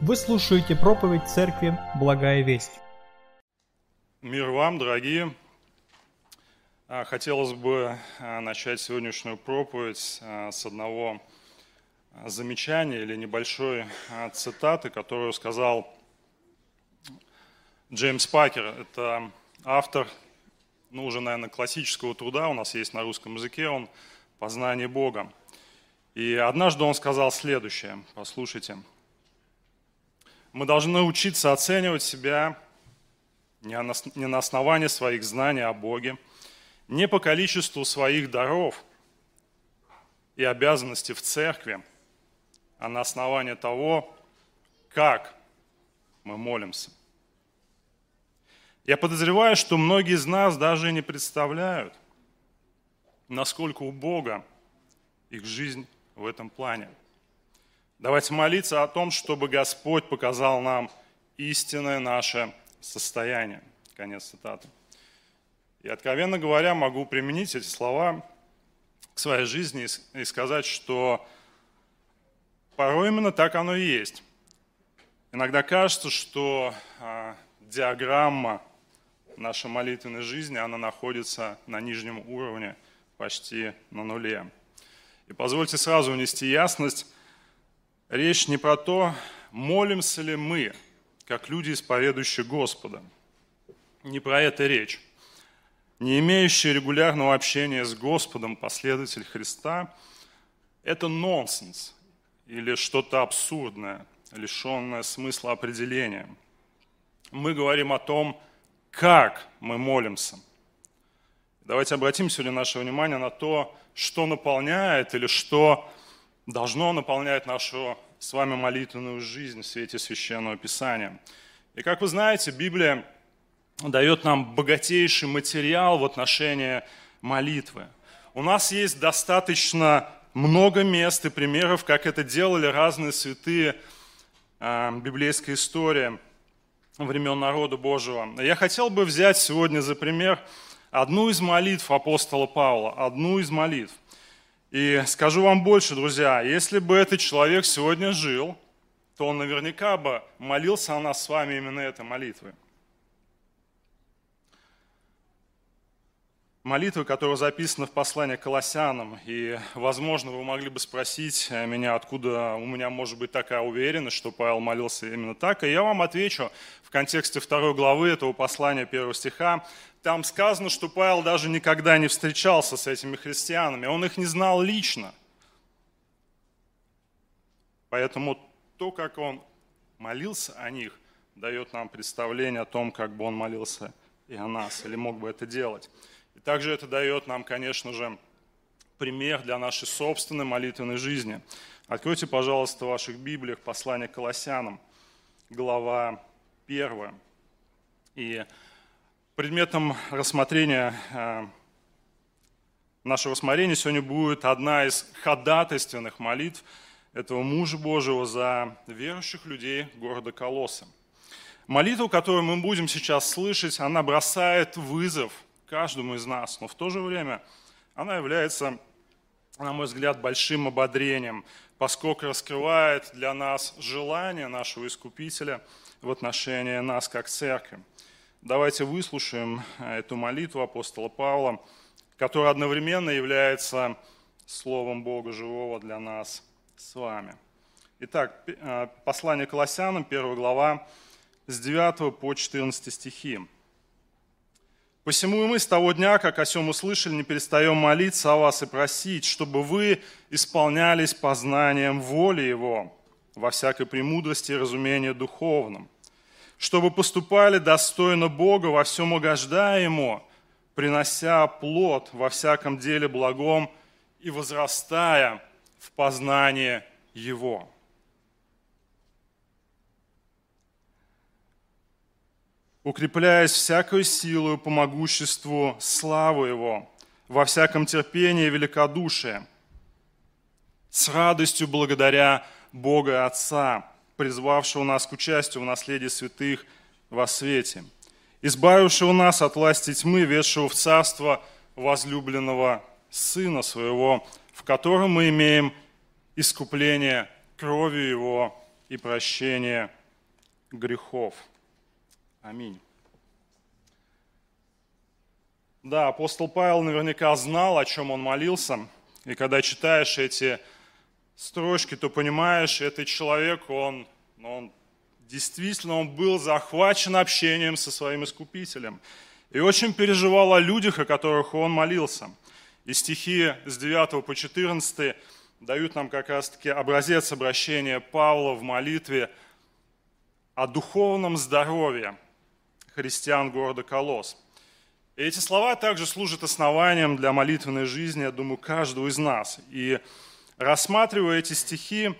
Вы слушаете проповедь Церкви «Благая весть». Мир вам, дорогие! А, хотелось бы а, начать сегодняшнюю проповедь а, с одного замечания или небольшой цитаты, которую сказал Джеймс Пакер. Это автор, ну, уже, наверное, классического труда, у нас есть на русском языке, он «Познание Бога». И однажды он сказал следующее, послушайте. Мы должны учиться оценивать себя не на основании своих знаний о Боге, не по количеству своих даров и обязанностей в церкви, а на основании того, как мы молимся. Я подозреваю, что многие из нас даже не представляют, насколько у Бога их жизнь в этом плане. Давайте молиться о том, чтобы Господь показал нам истинное наше состояние. Конец цитаты. И откровенно говоря, могу применить эти слова к своей жизни и сказать, что порой именно так оно и есть. Иногда кажется, что а, диаграмма нашей молитвенной жизни, она находится на нижнем уровне, почти на нуле. И позвольте сразу внести ясность. Речь не про то, молимся ли мы, как люди, исповедующие Господа. Не про это речь. Не имеющий регулярного общения с Господом последователь Христа – это нонсенс или что-то абсурдное, лишенное смысла определения. Мы говорим о том, как мы молимся. Давайте обратим сегодня наше внимание на то, что наполняет или что должно наполнять нашу с вами молитвенную жизнь в свете Священного Писания. И как вы знаете, Библия дает нам богатейший материал в отношении молитвы. У нас есть достаточно много мест и примеров, как это делали разные святые э, библейской истории времен народа Божьего. Я хотел бы взять сегодня за пример одну из молитв апостола Павла, одну из молитв. И скажу вам больше, друзья, если бы этот человек сегодня жил, то он наверняка бы молился о нас с вами именно этой молитвой. молитвы, которая записана в послании к Колоссянам. И, возможно, вы могли бы спросить меня, откуда у меня может быть такая уверенность, что Павел молился именно так. И я вам отвечу в контексте второй главы этого послания, первого стиха. Там сказано, что Павел даже никогда не встречался с этими христианами, он их не знал лично. Поэтому то, как он молился о них, дает нам представление о том, как бы он молился и о нас, или мог бы это делать. И также это дает нам, конечно же, пример для нашей собственной молитвенной жизни. Откройте, пожалуйста, в ваших Библиях послание к Колоссянам, глава 1. И предметом рассмотрения э, нашего рассмотрения сегодня будет одна из ходатайственных молитв этого мужа Божьего за верующих людей города Колосса. Молитва, которую мы будем сейчас слышать, она бросает вызов каждому из нас, но в то же время она является, на мой взгляд, большим ободрением, поскольку раскрывает для нас желание нашего Искупителя в отношении нас как церкви. Давайте выслушаем эту молитву апостола Павла, которая одновременно является Словом Бога живого для нас с вами. Итак, э, послание Колоссянам, 1 глава, с 9 по 14 стихи. Посему и мы с того дня, как о сем услышали, не перестаем молиться о вас и просить, чтобы вы исполнялись познанием воли Его во всякой премудрости и разумении духовном, чтобы поступали достойно Бога, во всем угождая принося плод во всяком деле благом и возрастая в познание Его. укрепляясь всякой силой по могуществу славы Его, во всяком терпении и великодушии, с радостью благодаря Бога Отца, призвавшего нас к участию в наследии святых во свете, избавившего нас от власти тьмы, ведшего в царство возлюбленного Сына Своего, в котором мы имеем искупление кровью Его и прощение грехов. Аминь. Да, апостол Павел наверняка знал, о чем он молился. И когда читаешь эти строчки, то понимаешь, этот человек, он, он действительно он был захвачен общением со своим Искупителем. И очень переживал о людях, о которых он молился. И стихи с 9 по 14 дают нам как раз-таки образец обращения Павла в молитве о духовном здоровье христиан города Колос. И эти слова также служат основанием для молитвенной жизни, я думаю, каждого из нас. И рассматривая эти стихи,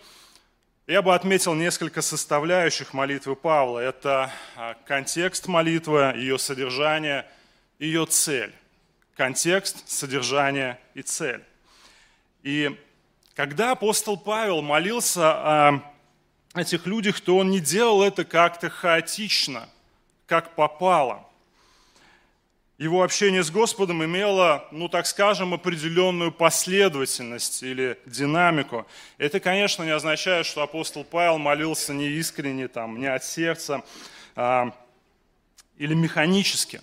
я бы отметил несколько составляющих молитвы Павла. Это а, контекст молитвы, ее содержание, ее цель. Контекст, содержание и цель. И когда апостол Павел молился о этих людях, то он не делал это как-то хаотично, как попало – его общение с Господом имело, ну так скажем, определенную последовательность или динамику. Это, конечно, не означает, что апостол Павел молился не искренне, там, не от сердца а, или механически.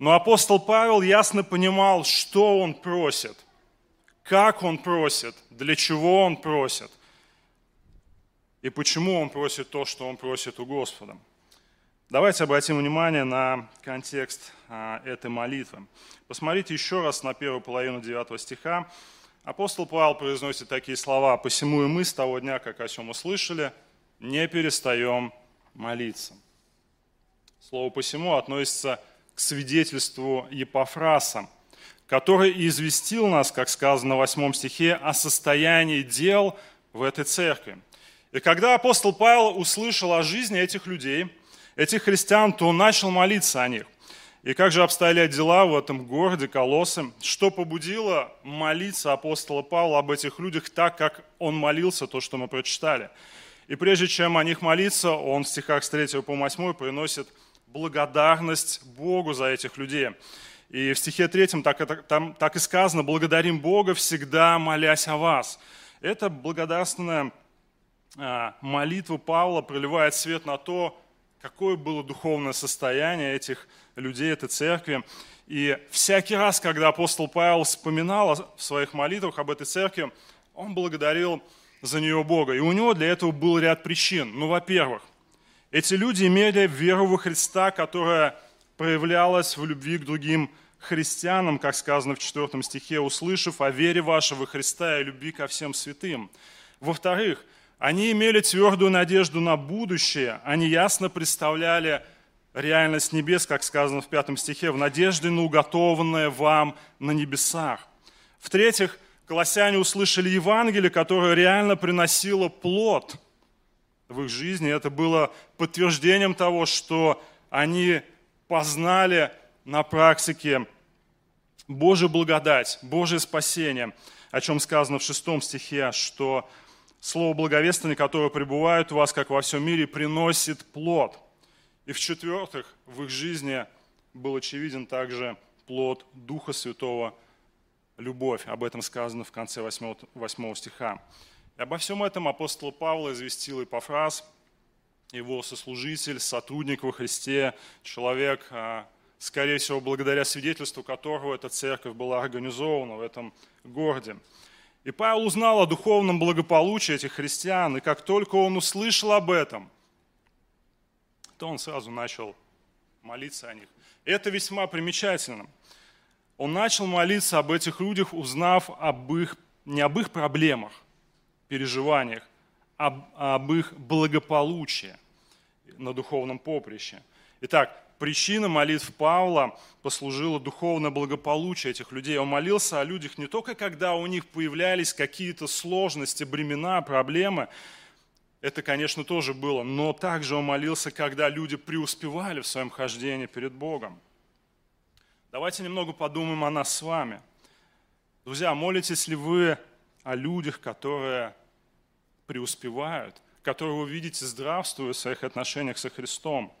Но апостол Павел ясно понимал, что он просит, как он просит, для чего он просит и почему он просит то, что он просит у Господа. Давайте обратим внимание на контекст а, этой молитвы. Посмотрите еще раз на первую половину 9 стиха. Апостол Павел произносит такие слова. «Посему и мы с того дня, как о чем услышали, не перестаем молиться». Слово «посему» относится к свидетельству Епофраса, который известил нас, как сказано в 8 стихе, о состоянии дел в этой церкви. И когда апостол Павел услышал о жизни этих людей – этих христиан, то он начал молиться о них. И как же обстояли дела в этом городе Колоссе? Что побудило молиться апостола Павла об этих людях так, как он молился, то, что мы прочитали? И прежде чем о них молиться, он в стихах с 3 по 8 приносит благодарность Богу за этих людей. И в стихе 3 так, там, так и сказано, благодарим Бога всегда, молясь о вас. Это благодарственная а, молитва Павла проливает свет на то, какое было духовное состояние этих людей, этой церкви. И всякий раз, когда апостол Павел вспоминал в своих молитвах об этой церкви, он благодарил за нее Бога. И у него для этого был ряд причин. Ну, во-первых, эти люди имели веру во Христа, которая проявлялась в любви к другим христианам, как сказано в 4 стихе, услышав о вере вашей во Христа и любви ко всем святым. Во-вторых, они имели твердую надежду на будущее, они ясно представляли реальность небес, как сказано в пятом стихе, в надежде на уготованное вам на небесах. В-третьих, колоссяне услышали Евангелие, которое реально приносило плод в их жизни. Это было подтверждением того, что они познали на практике Божью благодать, Божье спасение, о чем сказано в шестом стихе, что Слово благовествования, которое пребывает у вас, как во всем мире, приносит плод. И в-четвертых, в их жизни был очевиден также плод Духа Святого, любовь. Об этом сказано в конце 8, 8 стиха. И обо всем этом апостол Павел известил и Пафраз, его сослужитель, сотрудник во Христе, человек, а, скорее всего, благодаря свидетельству которого эта церковь была организована в этом городе. И Павел узнал о духовном благополучии этих христиан, и как только он услышал об этом, то он сразу начал молиться о них. Это весьма примечательно. Он начал молиться об этих людях, узнав об их, не об их проблемах, переживаниях, а об их благополучии на духовном поприще. Итак, причина молитв Павла послужила духовное благополучие этих людей. Он молился о людях не только когда у них появлялись какие-то сложности, бремена, проблемы, это, конечно, тоже было, но также он молился, когда люди преуспевали в своем хождении перед Богом. Давайте немного подумаем о нас с вами. Друзья, молитесь ли вы о людях, которые преуспевают, которые вы видите здравствуя в своих отношениях со Христом?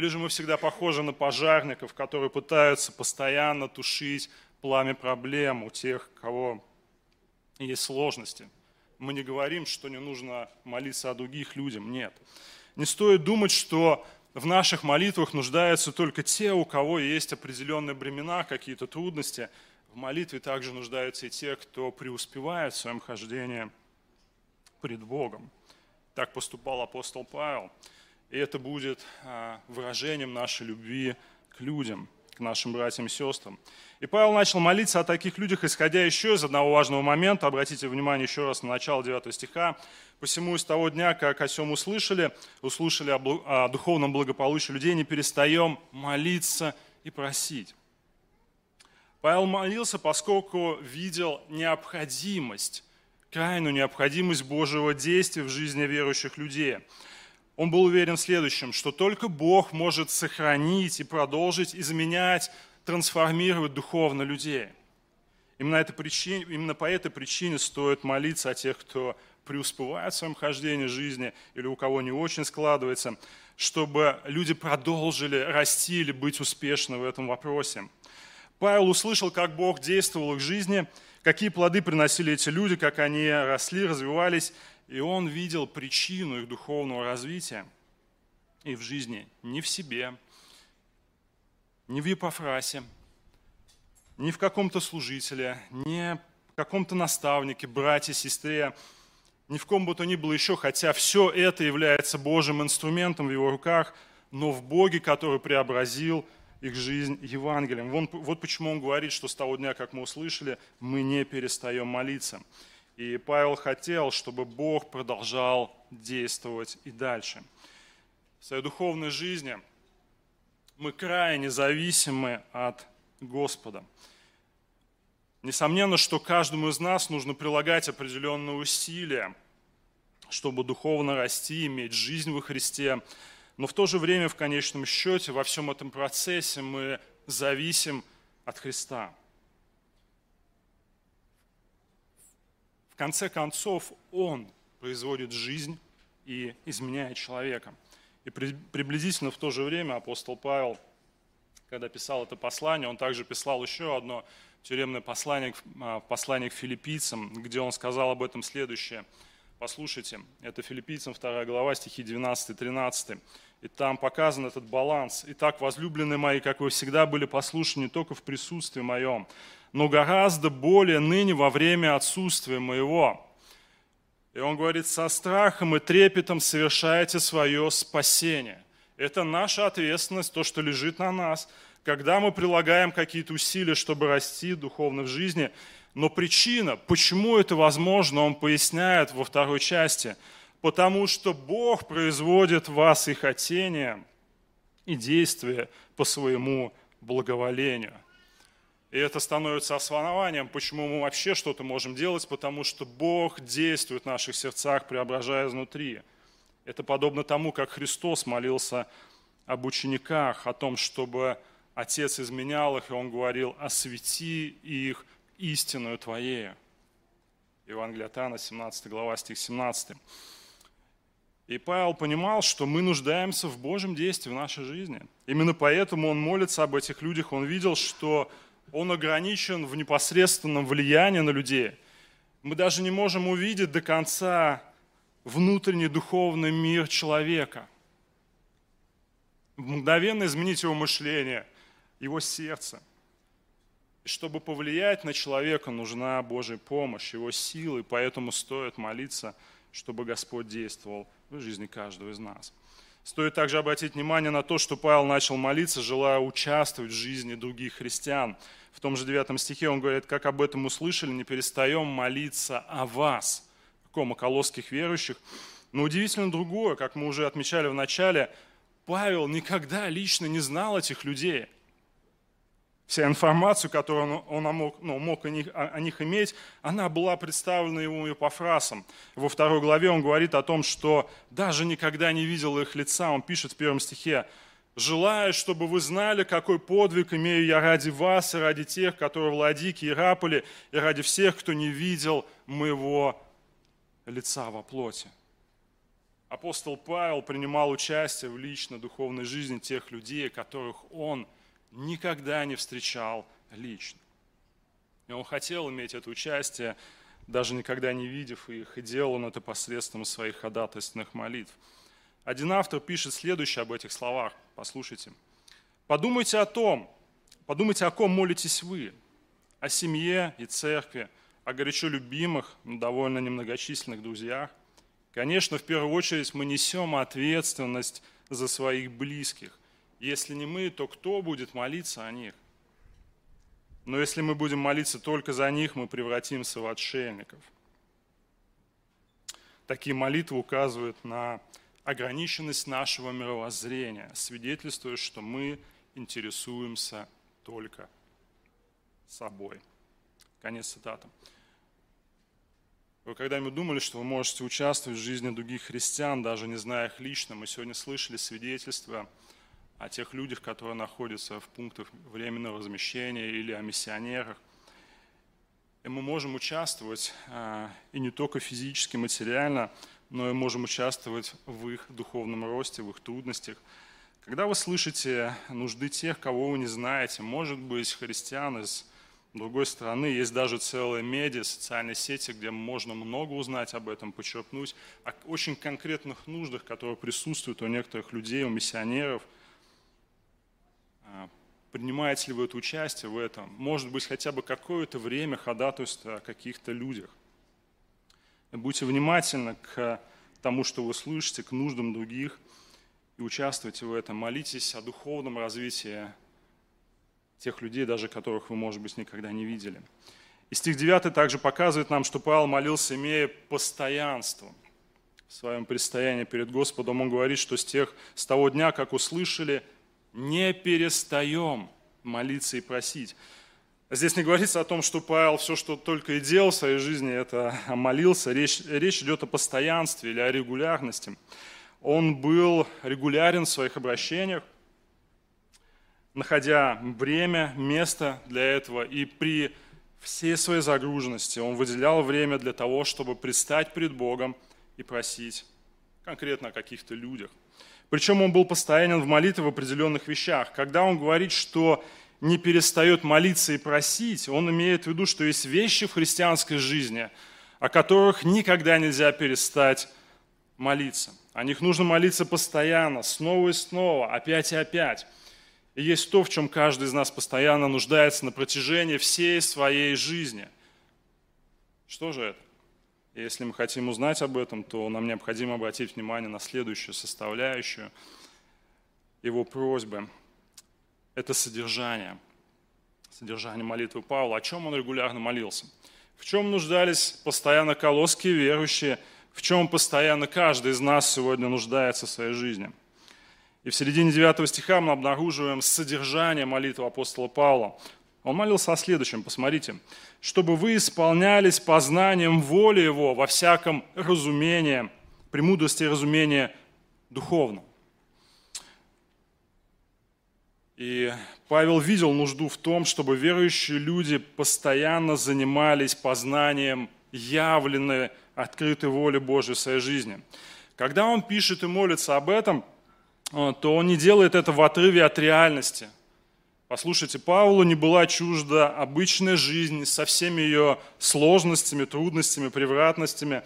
Или же мы всегда похожи на пожарников, которые пытаются постоянно тушить пламя проблем у тех, у кого есть сложности. мы не говорим, что не нужно молиться о других людях. Нет. Не стоит думать, что в наших молитвах нуждаются только те, у кого есть определенные бремена, какие-то трудности. В молитве также нуждаются и те, кто преуспевает в своем хождении пред Богом. Так поступал апостол Павел. И это будет а, выражением нашей любви к людям, к нашим братьям и сестрам. И Павел начал молиться о таких людях, исходя еще из одного важного момента. Обратите внимание еще раз на начало 9 стиха. «Посему из того дня, как о сем услышали, услышали о духовном благополучии людей, не перестаем молиться и просить». Павел молился, поскольку видел необходимость, крайнюю необходимость Божьего действия в жизни верующих людей. Он был уверен в следующем, что только Бог может сохранить и продолжить изменять трансформировать духовно людей. Именно, это причине, именно по этой причине стоит молиться о тех, кто преуспевает в своем хождении жизни или у кого не очень складывается, чтобы люди продолжили расти или быть успешны в этом вопросе. Павел услышал, как Бог действовал в их жизни, какие плоды приносили эти люди, как они росли, развивались, и он видел причину их духовного развития и в жизни, не в себе, не в Епофрасе, не в каком-то служителе, не в каком-то наставнике, брате, сестре, ни в ком бы то ни было еще, хотя все это является Божьим инструментом в его руках, но в Боге, который преобразил их жизнь Евангелием. Вон, вот почему он говорит, что с того дня, как мы услышали, мы не перестаем молиться. И Павел хотел, чтобы Бог продолжал действовать и дальше. В своей духовной жизни – мы крайне зависимы от Господа. Несомненно, что каждому из нас нужно прилагать определенные усилия, чтобы духовно расти, иметь жизнь во Христе. Но в то же время, в конечном счете, во всем этом процессе мы зависим от Христа. Конце концов, Он производит жизнь и изменяет человека – и приблизительно в то же время апостол Павел, когда писал это послание, он также писал еще одно тюремное послание, а, послание к филиппийцам, где он сказал об этом следующее. Послушайте, это филиппийцам 2 глава, стихи 12-13. И там показан этот баланс. «Итак, возлюбленные мои, как вы всегда были послушны не только в присутствии моем, но гораздо более ныне во время отсутствия моего. И он говорит, со страхом и трепетом совершайте свое спасение. Это наша ответственность, то, что лежит на нас. Когда мы прилагаем какие-то усилия, чтобы расти духовно в жизни, но причина, почему это возможно, он поясняет во второй части. Потому что Бог производит в вас и хотение, и действие по своему благоволению – и это становится основанием, почему мы вообще что-то можем делать, потому что Бог действует в наших сердцах, преображая изнутри. Это подобно тому, как Христос молился об учениках, о том, чтобы Отец изменял их, и Он говорил, освети их истинную Твоею. Евангелие от Иоанна, 17 глава, стих 17. И Павел понимал, что мы нуждаемся в Божьем действии в нашей жизни. Именно поэтому он молится об этих людях. Он видел, что он ограничен в непосредственном влиянии на людей. Мы даже не можем увидеть до конца внутренний духовный мир человека. Мгновенно изменить его мышление, его сердце. И чтобы повлиять на человека, нужна Божья помощь, его силы, поэтому стоит молиться, чтобы Господь действовал в жизни каждого из нас. Стоит также обратить внимание на то, что Павел начал молиться, желая участвовать в жизни других христиан. В том же 9 стихе он говорит, как об этом услышали, не перестаем молиться о вас, каком о колосских верующих. Но удивительно другое, как мы уже отмечали в начале, Павел никогда лично не знал этих людей – вся информация, которую он, мог, ну, мог о, них, о, них иметь, она была представлена ему по фразам. Во второй главе он говорит о том, что даже никогда не видел их лица. Он пишет в первом стихе, «Желаю, чтобы вы знали, какой подвиг имею я ради вас и ради тех, которые владики и рапали, и ради всех, кто не видел моего лица во плоти». Апостол Павел принимал участие в личной духовной жизни тех людей, которых он – никогда не встречал лично. И он хотел иметь это участие даже никогда не видев их, и делал он это посредством своих ходатайственных молитв. Один автор пишет следующее об этих словах. Послушайте. «Подумайте о том, подумайте, о ком молитесь вы, о семье и церкви, о горячо любимых, но довольно немногочисленных друзьях. Конечно, в первую очередь мы несем ответственность за своих близких. Если не мы, то кто будет молиться о них? Но если мы будем молиться только за них, мы превратимся в отшельников. Такие молитвы указывают на ограниченность нашего мировоззрения, свидетельствуя, что мы интересуемся только собой. Конец цитаты. Вы когда-нибудь думали, что вы можете участвовать в жизни других христиан, даже не зная их лично? Мы сегодня слышали свидетельства о тех людях, которые находятся в пунктах временного размещения или о миссионерах. И мы можем участвовать а, и не только физически, материально, но и можем участвовать в их духовном росте, в их трудностях. Когда вы слышите нужды тех, кого вы не знаете, может быть, христиан из другой стороны, есть даже целые медиа, социальные сети, где можно много узнать об этом, почерпнуть о очень конкретных нуждах, которые присутствуют у некоторых людей, у миссионеров. А, принимаете ли вы это участие в этом? Может быть, хотя бы какое-то время ходатайство о каких-то людях. Будьте внимательны к тому, что вы слышите, к нуждам других, и участвуйте в этом. Молитесь о духовном развитии тех людей, даже которых вы, может быть, никогда не видели. И стих 9 также показывает нам, что Павел молился, имея постоянство в своем предстоянии перед Господом. Он говорит, что с, тех, с того дня, как услышали, не перестаем молиться и просить. Здесь не говорится о том, что Павел все, что только и делал в своей жизни, это молился. Речь, речь идет о постоянстве или о регулярности. Он был регулярен в своих обращениях, находя время, место для этого, и при всей своей загруженности он выделял время для того, чтобы предстать перед Богом и просить конкретно о каких-то людях. Причем он был постоянен в молитве в определенных вещах. Когда он говорит, что не перестает молиться и просить, он имеет в виду, что есть вещи в христианской жизни, о которых никогда нельзя перестать молиться. О них нужно молиться постоянно, снова и снова, опять и опять. И есть то, в чем каждый из нас постоянно нуждается на протяжении всей своей жизни. Что же это? Если мы хотим узнать об этом, то нам необходимо обратить внимание на следующую составляющую его просьбы – это содержание. Содержание молитвы Павла. О чем он регулярно молился? В чем нуждались постоянно колосские верующие? В чем постоянно каждый из нас сегодня нуждается в своей жизни? И в середине 9 стиха мы обнаруживаем содержание молитвы апостола Павла. Он молился о следующем, посмотрите. «Чтобы вы исполнялись познанием воли Его во всяком разумении, премудрости и разумении духовном». И Павел видел нужду в том, чтобы верующие люди постоянно занимались познанием явленной, открытой воли Божьей в своей жизни. Когда он пишет и молится об этом, э, то он не делает это в отрыве от реальности. Послушайте, Павлу не была чужда обычная жизнь со всеми ее сложностями, трудностями, превратностями.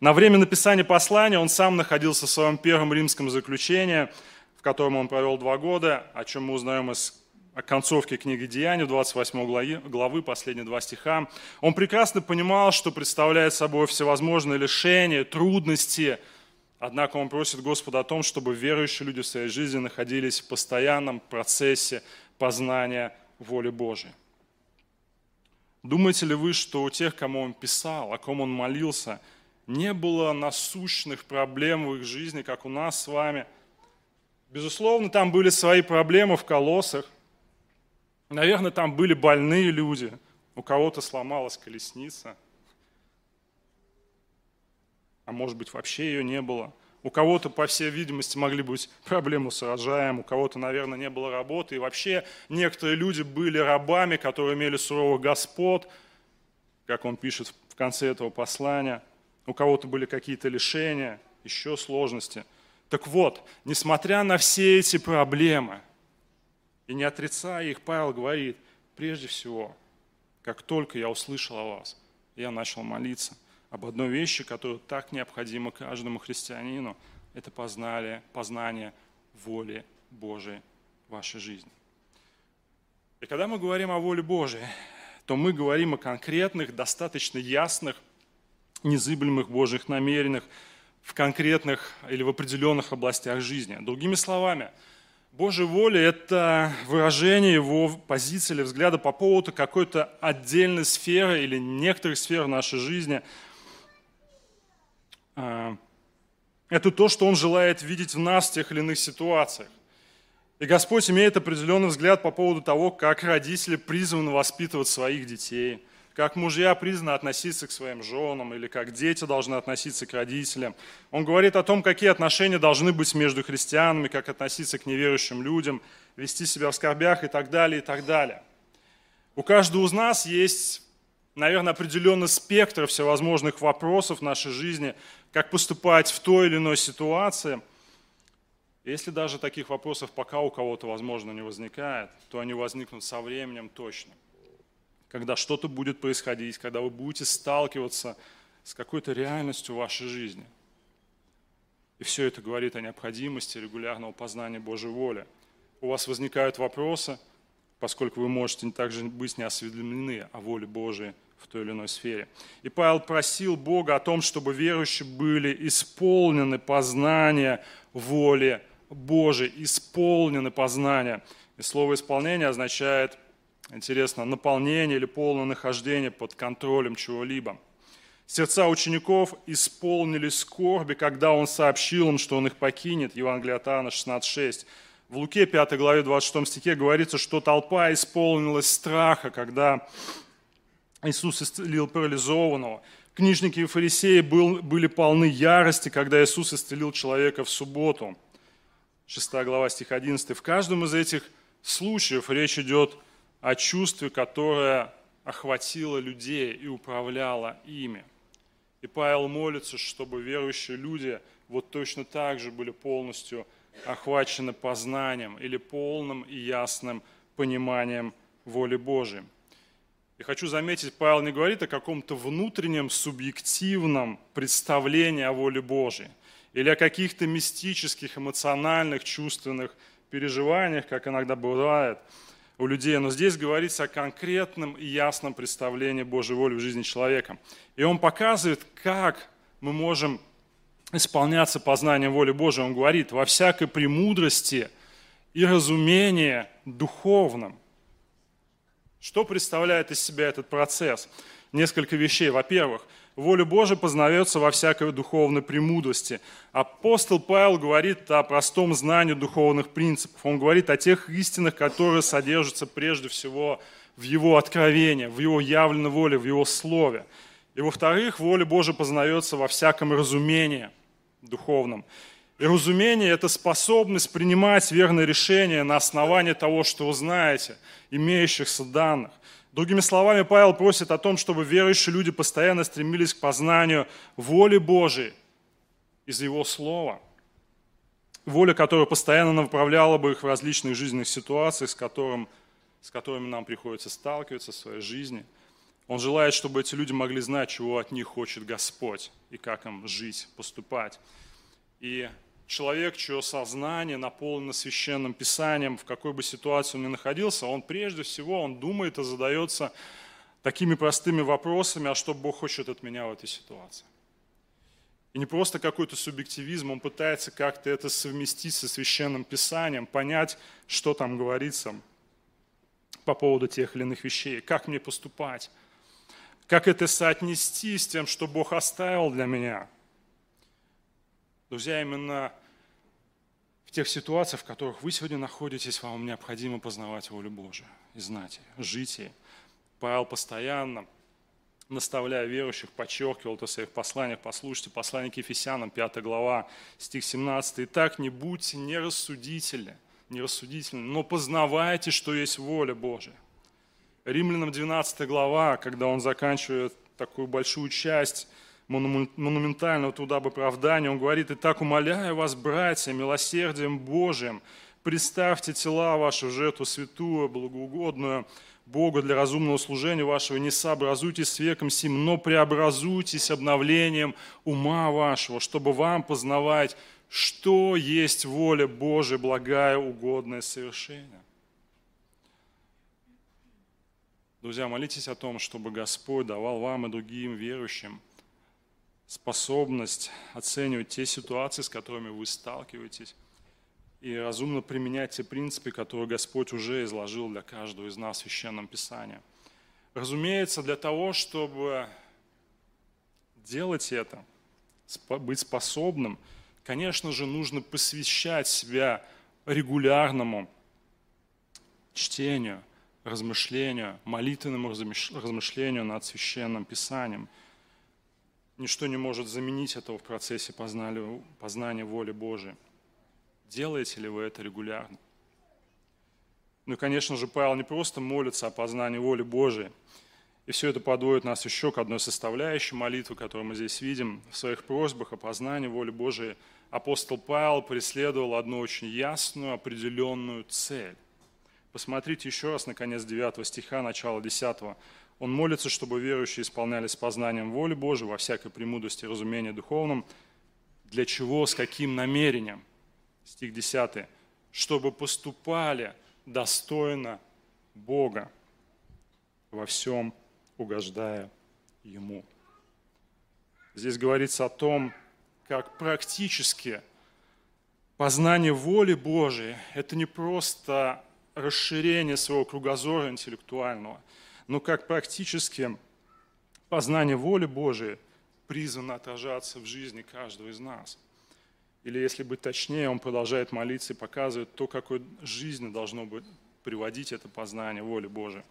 На время написания послания он сам находился в своем первом римском заключении – в котором он провел два года, о чем мы узнаем из концовки книги Деяний, 28 главы, последние два стиха. Он прекрасно понимал, что представляет собой всевозможные лишения, трудности, однако он просит Господа о том, чтобы верующие люди в своей жизни находились в постоянном процессе познания воли Божией. Думаете ли вы, что у тех, кому он писал, о ком он молился, не было насущных проблем в их жизни, как у нас с вами – Безусловно, там были свои проблемы в колоссах. Наверное, там были больные люди. У кого-то сломалась колесница. А может быть, вообще ее не было. У кого-то, по всей видимости, могли быть проблемы с урожаем, у кого-то, наверное, не было работы. И вообще некоторые люди были рабами, которые имели суровых господ, как он пишет в конце этого послания. У кого-то были какие-то лишения, еще сложности – так вот, несмотря на все эти проблемы, и не отрицая их, Павел говорит, прежде всего, как только я услышал о вас, я начал молиться об одной вещи, которая так необходима каждому христианину. Это познали, познание воли Божией в вашей жизни. И когда мы говорим о воле Божией, то мы говорим о конкретных, достаточно ясных, незыблемых Божьих намерениях в конкретных или в определенных областях жизни. Другими словами, Божья воля – это выражение его позиции или взгляда по поводу какой-то отдельной сферы или некоторых сфер нашей жизни. А, это то, что Он желает видеть в нас в тех или иных ситуациях. И Господь имеет определенный взгляд по поводу того, как родители призваны воспитывать своих детей, как мужья призваны относиться к своим женам, или как дети должны относиться к родителям. Он говорит о том, какие отношения должны быть между христианами, как относиться к неверующим людям, вести себя в скорбях и так далее, и так далее. У каждого из нас есть, наверное, определенный спектр всевозможных вопросов в нашей жизни, как поступать в той или иной ситуации – если даже таких вопросов пока у кого-то, возможно, не возникает, то они возникнут со временем точно. Когда что-то будет происходить, когда вы будете сталкиваться с какой-то реальностью вашей жизни. И все это говорит о необходимости регулярного познания Божьей воли. У вас возникают вопросы, поскольку вы можете также быть неосведомлены о воле Божией в той или иной сфере. И Павел просил Бога о том, чтобы верующие были исполнены познания воли Божий, исполнены познания. И слово «исполнение» означает, интересно, наполнение или полное нахождение под контролем чего-либо. Сердца учеников исполнили скорби, когда он сообщил им, что он их покинет. Евангелие от Иоанна 16,6. В Луке 5 главе 26 стихе говорится, что толпа исполнилась страха, когда Иисус исцелил парализованного. Книжники и фарисеи были полны ярости, когда Иисус исцелил человека в субботу. 6 глава, стих 11. В каждом из этих случаев речь идет о чувстве, которое охватило людей и управляло ими. И Павел молится, чтобы верующие люди вот точно так же были полностью охвачены познанием или полным и ясным пониманием воли Божией. И хочу заметить, Павел не говорит о каком-то внутреннем субъективном представлении о воле Божией или о каких-то мистических, эмоциональных, чувственных переживаниях, как иногда бывает у людей. Но здесь говорится о конкретном и ясном представлении Божьей воли в жизни человека. И он показывает, как мы можем исполняться познанием воли Божией. Он говорит, во всякой премудрости и разумении духовном. Что представляет из себя этот процесс? Несколько вещей. Во-первых, воля Божия познается во всякой духовной премудрости. Апостол Павел говорит о простом знании духовных принципов. Он говорит о тех истинах, которые содержатся прежде всего в его откровении, в его явленной воле, в его слове. И во-вторых, воля Божия познается во всяком разумении духовном. И разумение – это способность принимать верные решения на основании того, что вы знаете, имеющихся данных. Другими словами, Павел просит о том, чтобы верующие люди постоянно стремились к познанию воли Божией из Его Слова. Воля, которая постоянно направляла бы их в различных жизненных ситуациях, с, которым, с которыми нам приходится сталкиваться в своей жизни. Он желает, чтобы эти люди могли знать, чего от них хочет Господь и как им жить, поступать. И человек, чье сознание наполнено священным писанием, в какой бы ситуации он ни находился, он прежде всего, он думает и задается такими простыми вопросами, а что Бог хочет от меня в этой ситуации. И не просто какой-то субъективизм, он пытается как-то это совместить со священным писанием, понять, что там говорится по поводу тех или иных вещей, как мне поступать, как это соотнести с тем, что Бог оставил для меня – Друзья, именно в тех ситуациях, в которых вы сегодня находитесь, вам необходимо познавать волю Божию и знать ее, жить ей. Павел постоянно, наставляя верующих, подчеркивал это в своих посланиях. Послушайте, послание к Ефесянам, 5 глава, стих 17. «Итак, не будьте нерассудительны, нерассудительны, но познавайте, что есть воля Божия». Римлянам 12 глава, когда он заканчивает такую большую часть монументального труда об оправдании, он говорит, «Итак, умоляю вас, братья, милосердием Божиим, представьте тела ваши в жертву святую, благоугодную, Богу для разумного служения вашего, не сообразуйтесь с веком сим, но преобразуйтесь обновлением ума вашего, чтобы вам познавать, что есть воля Божия, благая, угодная, совершение. Друзья, молитесь о том, чтобы Господь давал вам и другим верующим способность оценивать те ситуации, с которыми вы сталкиваетесь, и разумно применять те принципы, которые Господь уже изложил для каждого из нас в Священном Писании. Разумеется, для того, чтобы делать это, быть способным, конечно же, нужно посвящать себя регулярному чтению, размышлению, молитвенному размышлению над Священным Писанием. Ничто не может заменить этого в процессе познания, познания воли Божией. Делаете ли вы это регулярно? Ну и, конечно же, Павел не просто молится о познании воли Божией. И все это подводит нас еще к одной составляющей молитвы, которую мы здесь видим. В своих просьбах о познании воли Божией апостол Павел преследовал одну очень ясную, определенную цель. Посмотрите еще раз на конец 9 стиха, начало 10. Он молится, чтобы верующие исполнялись познанием воли Божией во всякой премудрости и разумении духовном. Для чего, с каким намерением? стих 10, чтобы поступали достойно Бога, во всем угождая Ему. Здесь говорится о том, как практически познание воли Божией – это не просто расширение своего кругозора интеллектуального, но как практически познание воли Божией призвано отражаться в жизни каждого из нас – или, если быть точнее, он продолжает молиться и показывает то, какой жизни должно быть приводить это познание воли Божией.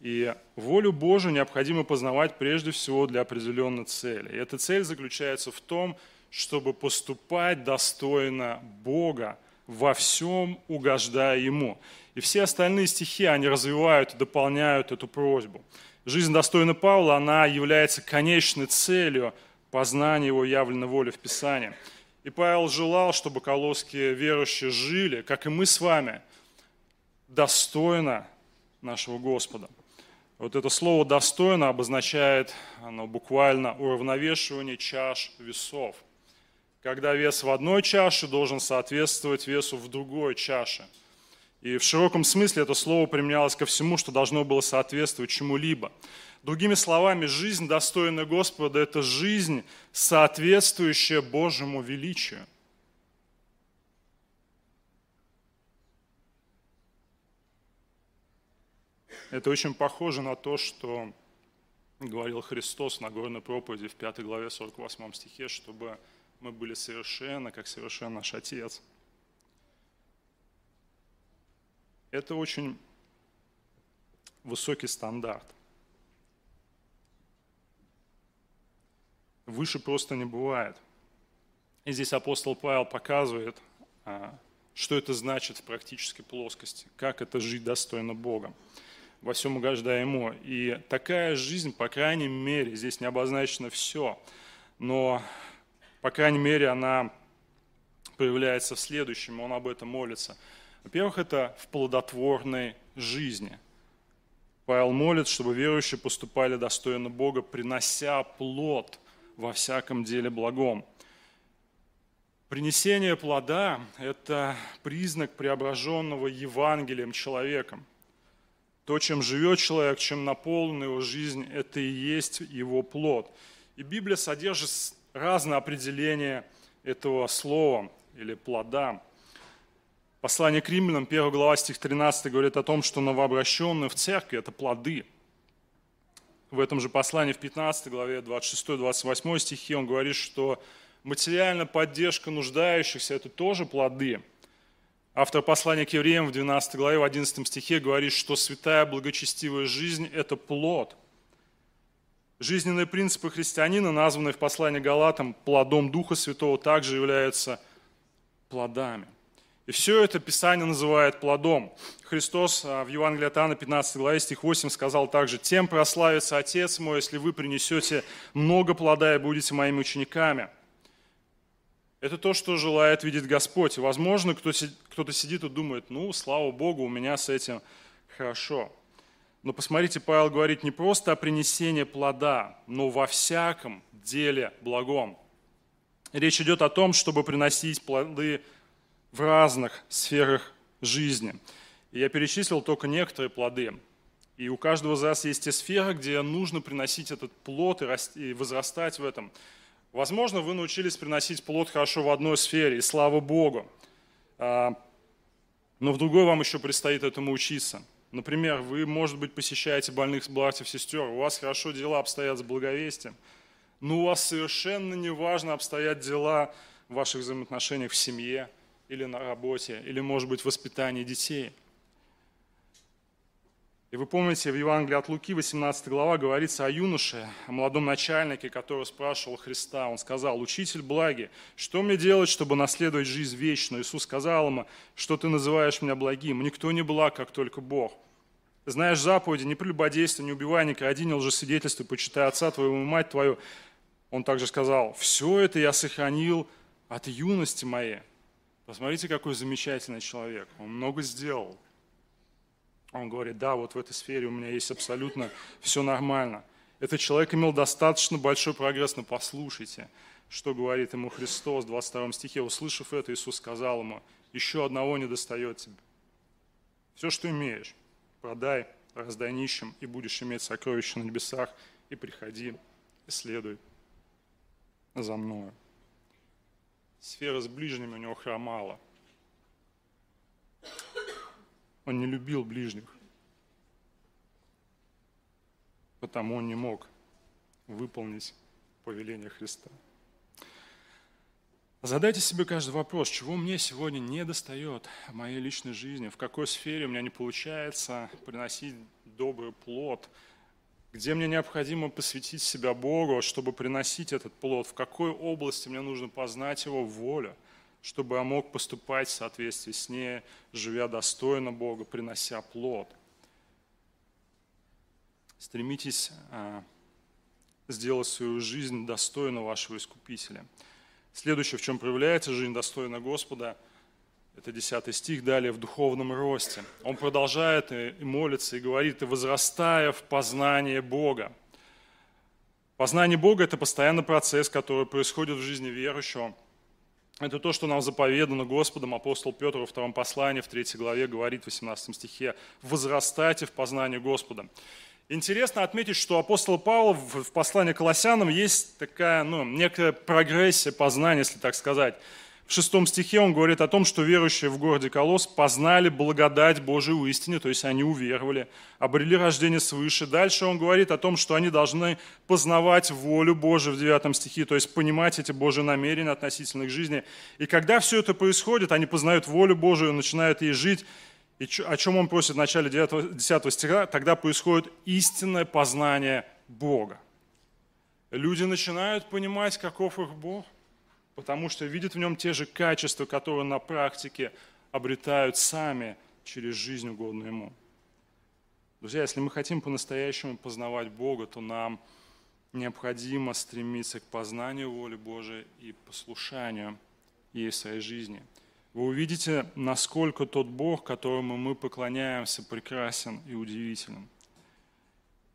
И волю Божию необходимо познавать прежде всего для определенной цели. И эта цель заключается в том, чтобы поступать достойно Бога, во всем угождая Ему. И все остальные стихи, они развивают и дополняют эту просьбу. Жизнь достойна Павла, она является конечной целью познания Его явленной воли в Писании – и Павел желал, чтобы колосские верующие жили, как и мы с вами, достойно нашего Господа. Вот это слово «достойно» обозначает оно буквально уравновешивание чаш весов. Когда вес в одной чаше должен соответствовать весу в другой чаше. И в широком смысле это слово применялось ко всему, что должно было соответствовать чему-либо. Другими словами, жизнь, достойная Господа, это жизнь, соответствующая Божьему величию. Это очень похоже на то, что говорил Христос на горной проповеди в 5 главе 48 стихе, чтобы мы были совершенны, как совершен наш Отец. Это очень высокий стандарт. Выше просто не бывает. И здесь апостол Павел показывает, а, что это значит в практической плоскости, как это жить достойно Бога, во всем угождая Ему. И такая жизнь, по крайней мере, здесь не обозначено все, но, по крайней мере, она проявляется в следующем, он об этом молится. Во-первых, это в плодотворной жизни. Павел молит, чтобы верующие поступали достойно Бога, принося плод – во всяком деле благом. Принесение плода – это признак преображенного Евангелием человеком. То, чем живет человек, чем наполнена его жизнь, это и есть его плод. И Библия содержит разные определения этого слова или плода. Послание к римлянам, 1 глава, стих 13, говорит о том, что новообращенные в церкви – это плоды – в этом же послании в 15 главе 26-28 стихи он говорит, что материальная поддержка нуждающихся – это тоже плоды. Автор послания к евреям в 12 главе, в 11 стихе говорит, что святая благочестивая жизнь – это плод. Жизненные принципы христианина, названные в послании Галатам плодом Духа Святого, также являются плодами. И все это Писание называет плодом. Христос а, в Евангелии от Иоанна 15 главе стих 8 сказал также, «Тем прославится Отец мой, если вы принесете много плода и будете моими учениками». Это то, что желает видеть Господь. И, возможно, кто-то сидит и думает, ну, слава Богу, у меня с этим хорошо. Но посмотрите, Павел говорит не просто о принесении плода, но во всяком деле благом. Речь идет о том, чтобы приносить плоды в разных сферах жизни. Я перечислил только некоторые плоды. И у каждого из вас есть те сферы, где нужно приносить этот плод и, расти, и возрастать в этом. Возможно, вы научились приносить плод хорошо в одной сфере, и слава Богу. А, но в другой вам еще предстоит этому учиться – Например, вы, может быть, посещаете больных братьев, сестер, у вас хорошо дела обстоят с благовестием, но у вас совершенно не важно обстоят дела в ваших взаимоотношениях в семье или на работе, или, может быть, в воспитании детей – и вы помните, в Евангелии от Луки, 18 глава, говорится о юноше, о молодом начальнике, который спрашивал Христа. Он сказал, «Учитель благи, что мне делать, чтобы наследовать жизнь вечную?» Иисус сказал ему, «Что ты называешь меня благим? Никто не благ, как только Бог. Знаешь заповеди, не прелюбодействуй, не убивай, не кради, не лжесвидетельствуй, почитай отца твоего и мать твою». Он также сказал, «Все это я сохранил от юности моей». Посмотрите, какой замечательный человек. Он много сделал. Он говорит, да, вот в этой сфере у меня есть абсолютно все нормально. Этот человек имел достаточно большой прогресс, но послушайте, что говорит ему Христос в 22 стихе. Услышав это, Иисус сказал ему, еще одного не достает тебе. Все, что имеешь, продай, раздай нищим, и будешь иметь сокровища на небесах, и приходи, и следуй за мною. Сфера с ближними у него хромала – Он не любил ближних, потому он не мог выполнить повеление Христа. Задайте себе каждый вопрос, чего мне сегодня не достает в моей личной жизни, в какой сфере у меня не получается приносить добрый плод, где мне необходимо посвятить себя Богу, чтобы приносить этот плод, в какой области мне нужно познать Его волю – чтобы я мог поступать в соответствии с ней, живя достойно Бога, принося плод. Стремитесь а, сделать свою жизнь достойно вашего Искупителя. Следующее, в чем проявляется жизнь достойна Господа, это 10 стих, далее в духовном росте. Он продолжает и молится, и говорит, и возрастая в познание Бога. Познание Бога – это постоянный процесс, который происходит в жизни верующего – это то, что нам заповедано Господом. Апостол Петр во втором послании, в третьей главе говорит в 18 стихе «Возрастайте в познании Господа». Интересно отметить, что апостол Павел в послании к Колоссянам есть такая, ну, некая прогрессия познания, если так сказать. В шестом стихе он говорит о том, что верующие в городе Колос познали благодать Божию истине, то есть они уверовали, обрели рождение свыше. Дальше он говорит о том, что они должны познавать волю Божию в девятом стихе, то есть понимать эти Божьи намерения относительно их жизни. И когда все это происходит, они познают волю Божию, начинают ей жить, и о чем он просит в начале 9, 10 стиха, тогда происходит истинное познание Бога. Люди начинают понимать, каков их Бог – потому что видят в нем те же качества, которые на практике обретают сами через жизнь угодную Ему. Друзья, если мы хотим по-настоящему познавать Бога, то нам необходимо стремиться к познанию воли Божией и послушанию ей в своей жизни. Вы увидите, насколько тот Бог, которому мы поклоняемся, прекрасен и удивителен –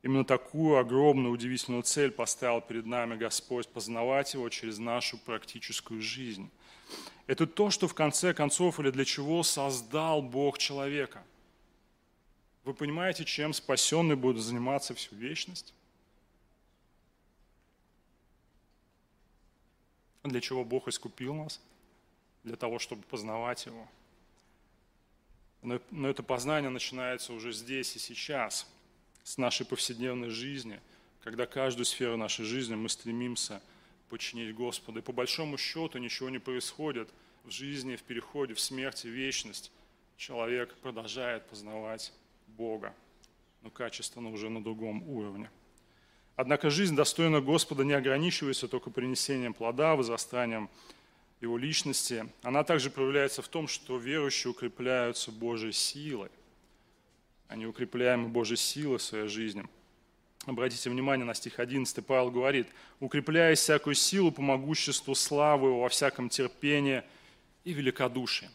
Именно такую огромную, удивительную цель поставил перед нами Господь, познавать Его через нашу практическую жизнь. Это то, что в конце концов или для чего создал Бог человека. Вы понимаете, чем спасенный будет заниматься всю вечность? Для чего Бог искупил нас? Для того, чтобы познавать Его. Но это познание начинается уже здесь и сейчас – с нашей повседневной жизни, когда каждую сферу нашей жизни мы стремимся подчинить Господу. И по большому счету ничего не происходит в жизни, в переходе, в смерти, в вечность. Человек продолжает познавать Бога, но качественно уже на другом уровне. Однако жизнь достойна Господа не ограничивается только принесением плода, возрастанием его личности. Она также проявляется в том, что верующие укрепляются Божьей силой – они укрепляемы Божьей силой в своей жизни. Обратите внимание на стих 11, Павел говорит, «Укрепляя всякую силу по могуществу славы во всяком терпении и великодушии».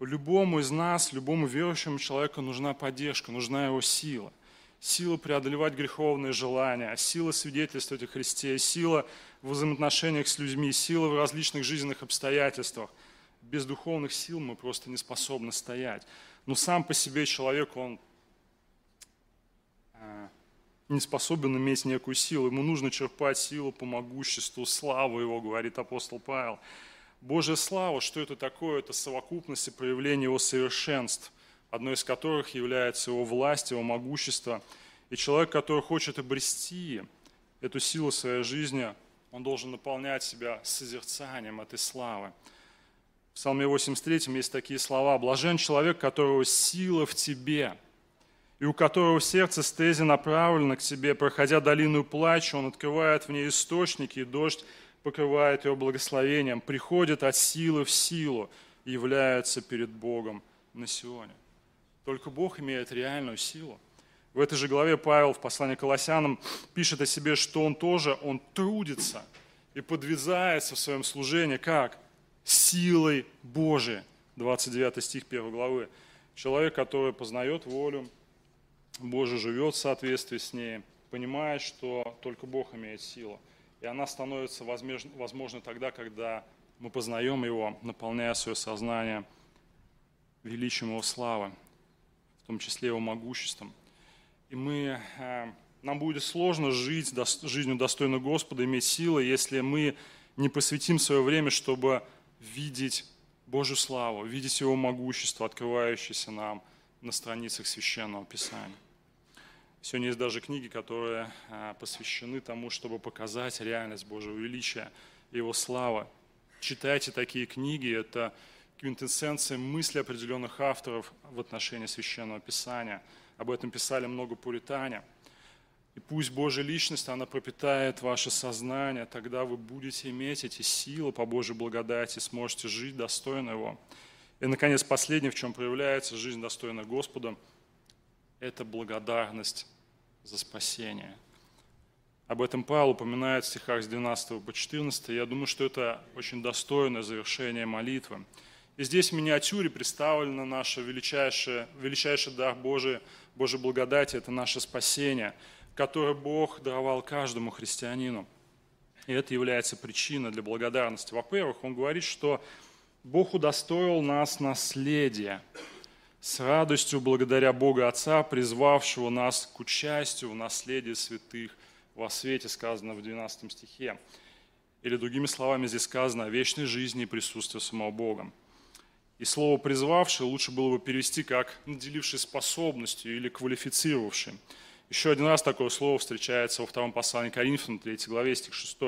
Любому из нас, любому верующему человеку нужна поддержка, нужна его сила. Сила преодолевать греховные желания, сила свидетельствовать о Христе, сила в взаимоотношениях с людьми, сила в различных жизненных обстоятельствах. Без духовных сил мы просто не способны стоять. Но сам по себе человек, он а, не способен иметь некую силу. Ему нужно черпать силу по могуществу, славу его, говорит апостол Павел. Божья слава, что это такое? Это совокупность и проявление его совершенств, одной из которых является его власть, его могущество. И человек, который хочет обрести эту силу своей жизни, он должен наполнять себя созерцанием этой славы. В Псалме 83 есть такие слова. «Блажен человек, которого сила в тебе, и у которого сердце стези направлено к тебе, проходя долину плача, он открывает в ней источники, и дождь покрывает его благословением, приходит от силы в силу и является перед Богом на Сионе. Только Бог имеет реальную силу. В этой же главе Павел в послании к Колоссянам пишет о себе, что он тоже, он трудится и подвязается в своем служении, как? Силой Божией. 29 стих 1 главы. Человек, который познает волю Божий живет в соответствии с ней, понимает, что только Бог имеет силу. И она становится возможной тогда, когда мы познаем Его, наполняя свое сознание величием Его славы, в том числе Его могуществом. И мы, э, нам будет сложно жить жизнью достойной Господа, иметь силы, если мы не посвятим свое время, чтобы видеть Божью славу, видеть Его могущество, открывающееся нам на страницах Священного Писания. Сегодня есть даже книги, которые а, посвящены тому, чтобы показать реальность Божьего величия, Его славы. Читайте такие книги, это квинтэссенция мысли определенных авторов в отношении Священного Писания. Об этом писали много пуритане. И пусть Божья личность, она пропитает ваше сознание, тогда вы будете иметь эти силы по Божьей благодати, сможете жить достойно Его. И, наконец, последнее, в чем проявляется жизнь достойна Господа, это благодарность за спасение. Об этом Павел упоминает в стихах с 12 по 14. Я думаю, что это очень достойное завершение молитвы. И здесь в миниатюре представлено наше величайшее, величайший дар Божий, Божьей благодати, это наше спасение, которое Бог даровал каждому христианину. И это является причиной для благодарности. Во-первых, он говорит, что Бог удостоил нас наследия с радостью благодаря Бога Отца, призвавшего нас к участию в наследии святых во свете, сказано в 12 стихе. Или другими словами, здесь сказано о вечной жизни и присутствии самого Бога. И слово «призвавший» лучше было бы перевести как «наделивший способностью» или «квалифицировавший». Еще один раз такое слово встречается во втором послании Коринфянам, 3 главе, стих 6,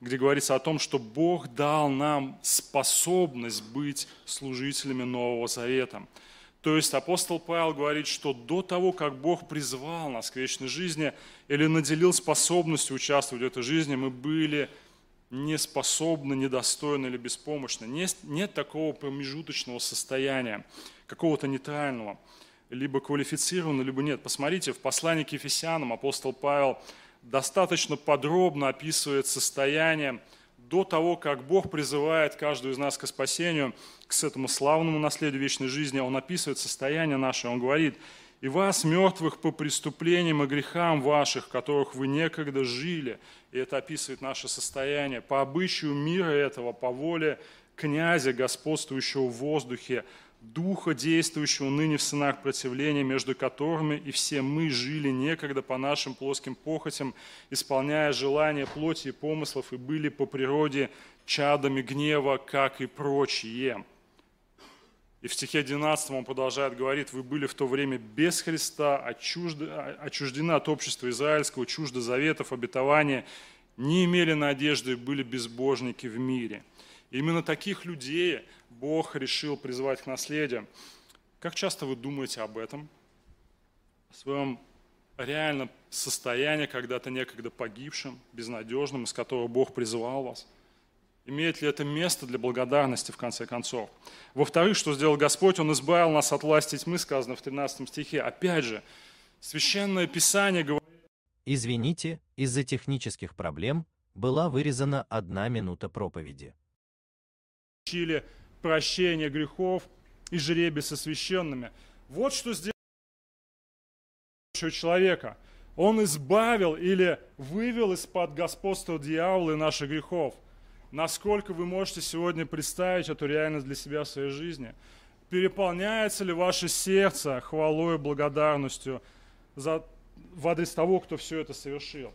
где говорится о том, что Бог дал нам способность быть служителями Нового Завета – то есть апостол Павел говорит, что до того, как Бог призвал нас к вечной жизни или наделил способностью участвовать в этой жизни, мы были неспособны, недостойны или беспомощны. Нет, нет такого промежуточного состояния, какого-то нейтрального, либо квалифицированного, либо нет. Посмотрите, в послании к Ефесянам апостол Павел достаточно подробно описывает состояние до того, как Бог призывает каждую из нас к спасению, к этому славному наследию вечной жизни, Он описывает состояние наше, Он говорит, «И вас, мертвых по преступлениям и грехам ваших, которых вы некогда жили». И это описывает наше состояние. По обычаю мира этого, по воле князя, господствующего в воздухе, Духа, действующего ныне в сынах противления, между которыми и все мы жили некогда по нашим плоским похотям, исполняя желания плоти и помыслов, и были по природе чадами гнева, как и прочие. И в стихе 12 он продолжает говорить, вы были в то время без Христа, отчуждены от общества израильского, чужды заветов, обетования, не имели надежды были безбожники в мире. И именно таких людей Бог решил призвать к наследию. Как часто вы думаете об этом? О своем реальном состоянии, когда-то некогда погибшим, безнадежным, из которого Бог призвал вас? Имеет ли это место для благодарности, в конце концов? Во-вторых, что сделал Господь? Он избавил нас от власти тьмы, сказано в 13 стихе. Опять же, Священное Писание говорит, Извините, из-за технических проблем была вырезана одна минута проповеди. Получили прощение грехов и жребий со священными. Вот что сделал человека. Он избавил или вывел из-под господства дьявола и наших грехов. Насколько вы можете сегодня представить эту реальность для себя в своей жизни? Переполняется ли ваше сердце хвалой и благодарностью за, в адрес того, кто все это совершил?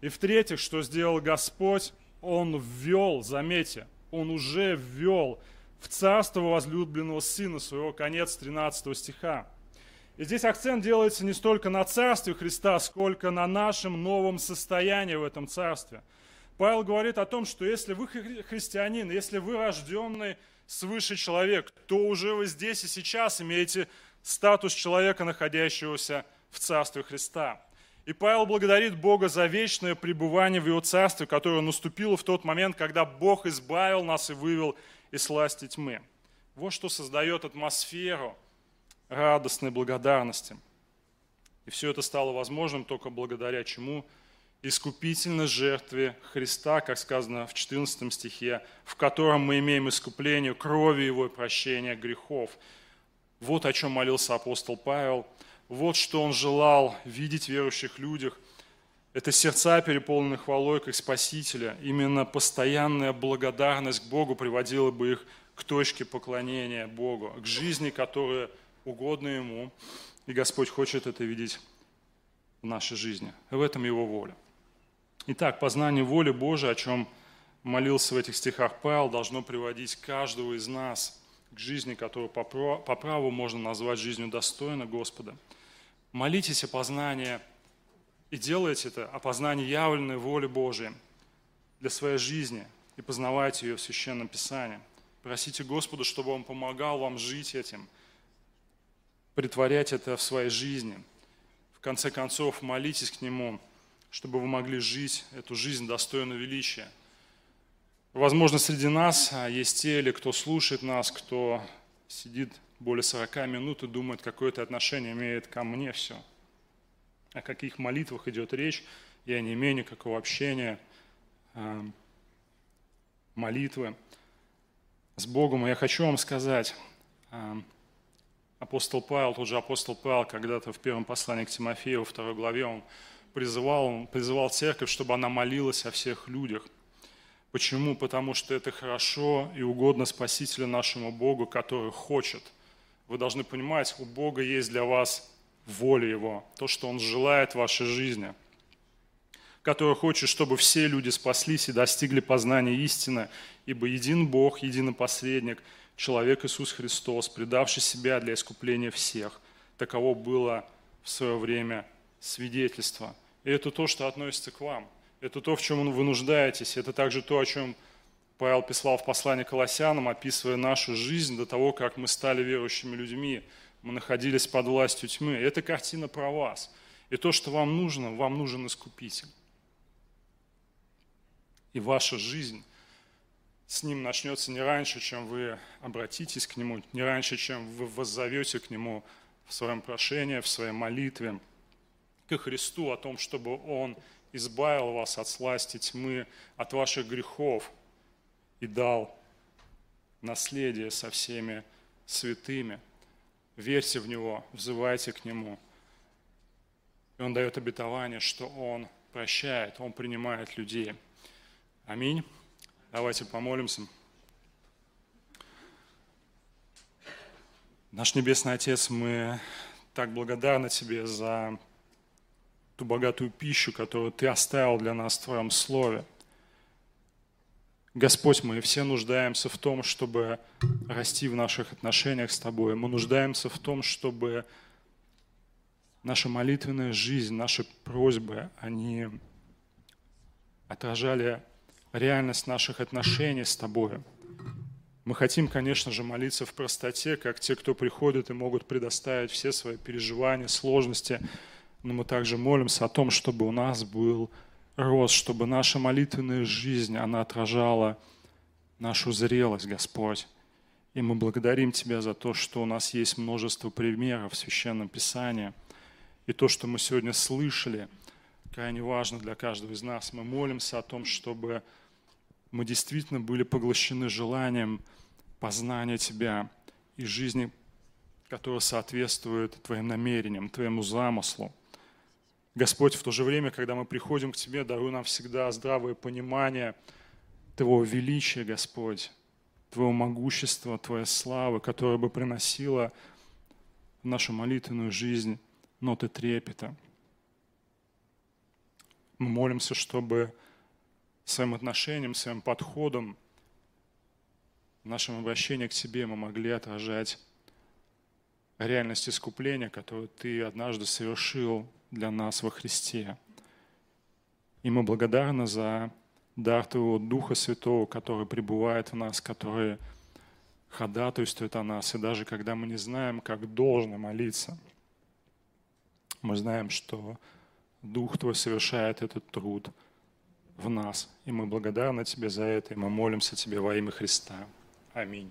И в-третьих, что сделал Господь? Он ввел, заметьте, Он уже ввел в царство возлюбленного Сына своего, конец 13 стиха. И здесь акцент делается не столько на царстве Христа, сколько на нашем новом состоянии в этом царстве. Павел говорит о том, что если вы христианин, если вы рожденный свыше человек, то уже вы здесь и сейчас имеете статус человека, находящегося в царстве Христа. И Павел благодарит Бога за вечное пребывание в Его царстве, которое наступило в тот момент, когда Бог избавил нас и вывел из сласти тьмы. Вот что создает атмосферу – радостной благодарности. И все это стало возможным только благодаря чему? Искупительной жертве Христа, как сказано в 14 стихе, в котором мы имеем искупление крови Его и прощение грехов. Вот о чем молился апостол Павел. Вот что он желал видеть в верующих людях. Это сердца, переполненные хвалой как Спасителя. Именно постоянная благодарность к Богу приводила бы их к точке поклонения Богу, к жизни, которая угодно Ему, и Господь хочет это видеть в нашей жизни. В этом Его воля. Итак, познание воли Божией, о чем молился в этих стихах Павел, должно приводить каждого из нас к жизни, которую по праву можно назвать жизнью достойно Господа. Молитесь о познании и делайте это, о познании явленной воли Божией для своей жизни и познавайте ее в Священном Писании. Просите Господа, чтобы Он помогал вам жить этим – притворять это в своей жизни. В конце концов, молитесь к Нему, чтобы вы могли жить эту жизнь достойную величия. Возможно, среди нас а, есть те, или кто слушает нас, кто сидит более 40 минут и думает, какое это отношение имеет ко мне все. О каких молитвах идет речь, я не имею никакого общения, а, молитвы с Богом. И я хочу вам сказать, а, апостол Павел, тот же апостол Павел, когда-то в первом послании к Тимофею, во второй главе, он призывал, он призывал церковь, чтобы она молилась о всех людях. Почему? Потому что это хорошо и угодно Спасителю нашему Богу, который хочет. Вы должны понимать, у Бога есть для вас воля Его, то, что Он желает в вашей жизни, который хочет, чтобы все люди спаслись и достигли познания истины, ибо един Бог, един посредник – человек Иисус Христос, предавший себя для искупления всех. Таково было в свое время свидетельство. И это то, что относится к вам. Это то, в чем вы нуждаетесь. Это также то, о чем Павел писал в послании к Колоссянам, описывая нашу жизнь до того, как мы стали верующими людьми. Мы находились под властью тьмы. И это картина про вас. И то, что вам нужно, вам нужен Искупитель. И ваша жизнь – с Ним начнется не раньше, чем вы обратитесь к Нему, не раньше, чем вы воззовете к Нему в своем прошении, в своей молитве, к Христу о том, чтобы Он избавил вас от сласти тьмы, от ваших грехов и дал наследие со всеми святыми. Верьте в Него, взывайте к Нему. И Он дает обетование, что Он прощает, Он принимает людей. Аминь. Давайте помолимся. Наш Небесный Отец, мы так благодарны Тебе за ту богатую пищу, которую Ты оставил для нас в Твоем Слове. Господь, мы все нуждаемся в том, чтобы расти в наших отношениях с Тобой. Мы нуждаемся в том, чтобы наша молитвенная жизнь, наши просьбы, они отражали реальность наших отношений с Тобой. Мы хотим, конечно же, молиться в простоте, как те, кто приходит и могут предоставить все свои переживания, сложности, но мы также молимся о том, чтобы у нас был рост, чтобы наша молитвенная жизнь, она отражала нашу зрелость, Господь. И мы благодарим Тебя за то, что у нас есть множество примеров в Священном Писании. И то, что мы сегодня слышали, крайне важно для каждого из нас. Мы молимся о том, чтобы мы действительно были поглощены желанием познания Тебя и жизни, которая соответствует Твоим намерениям, Твоему замыслу. Господь, в то же время, когда мы приходим к Тебе, даруй нам всегда здравое понимание Твоего величия, Господь, Твоего могущества, Твоей славы, которая бы приносила в нашу молитвенную жизнь ноты трепета. Мы молимся, чтобы своим отношением, своим подходом, нашим обращением к Тебе мы могли отражать реальность искупления, которую Ты однажды совершил для нас во Христе. И мы благодарны за дар Твоего Духа Святого, который пребывает в нас, который ходатайствует о нас. И даже когда мы не знаем, как должно молиться, мы знаем, что Дух Твой совершает этот труд в нас. И мы благодарны Тебе за это, и мы молимся Тебе во имя Христа. Аминь.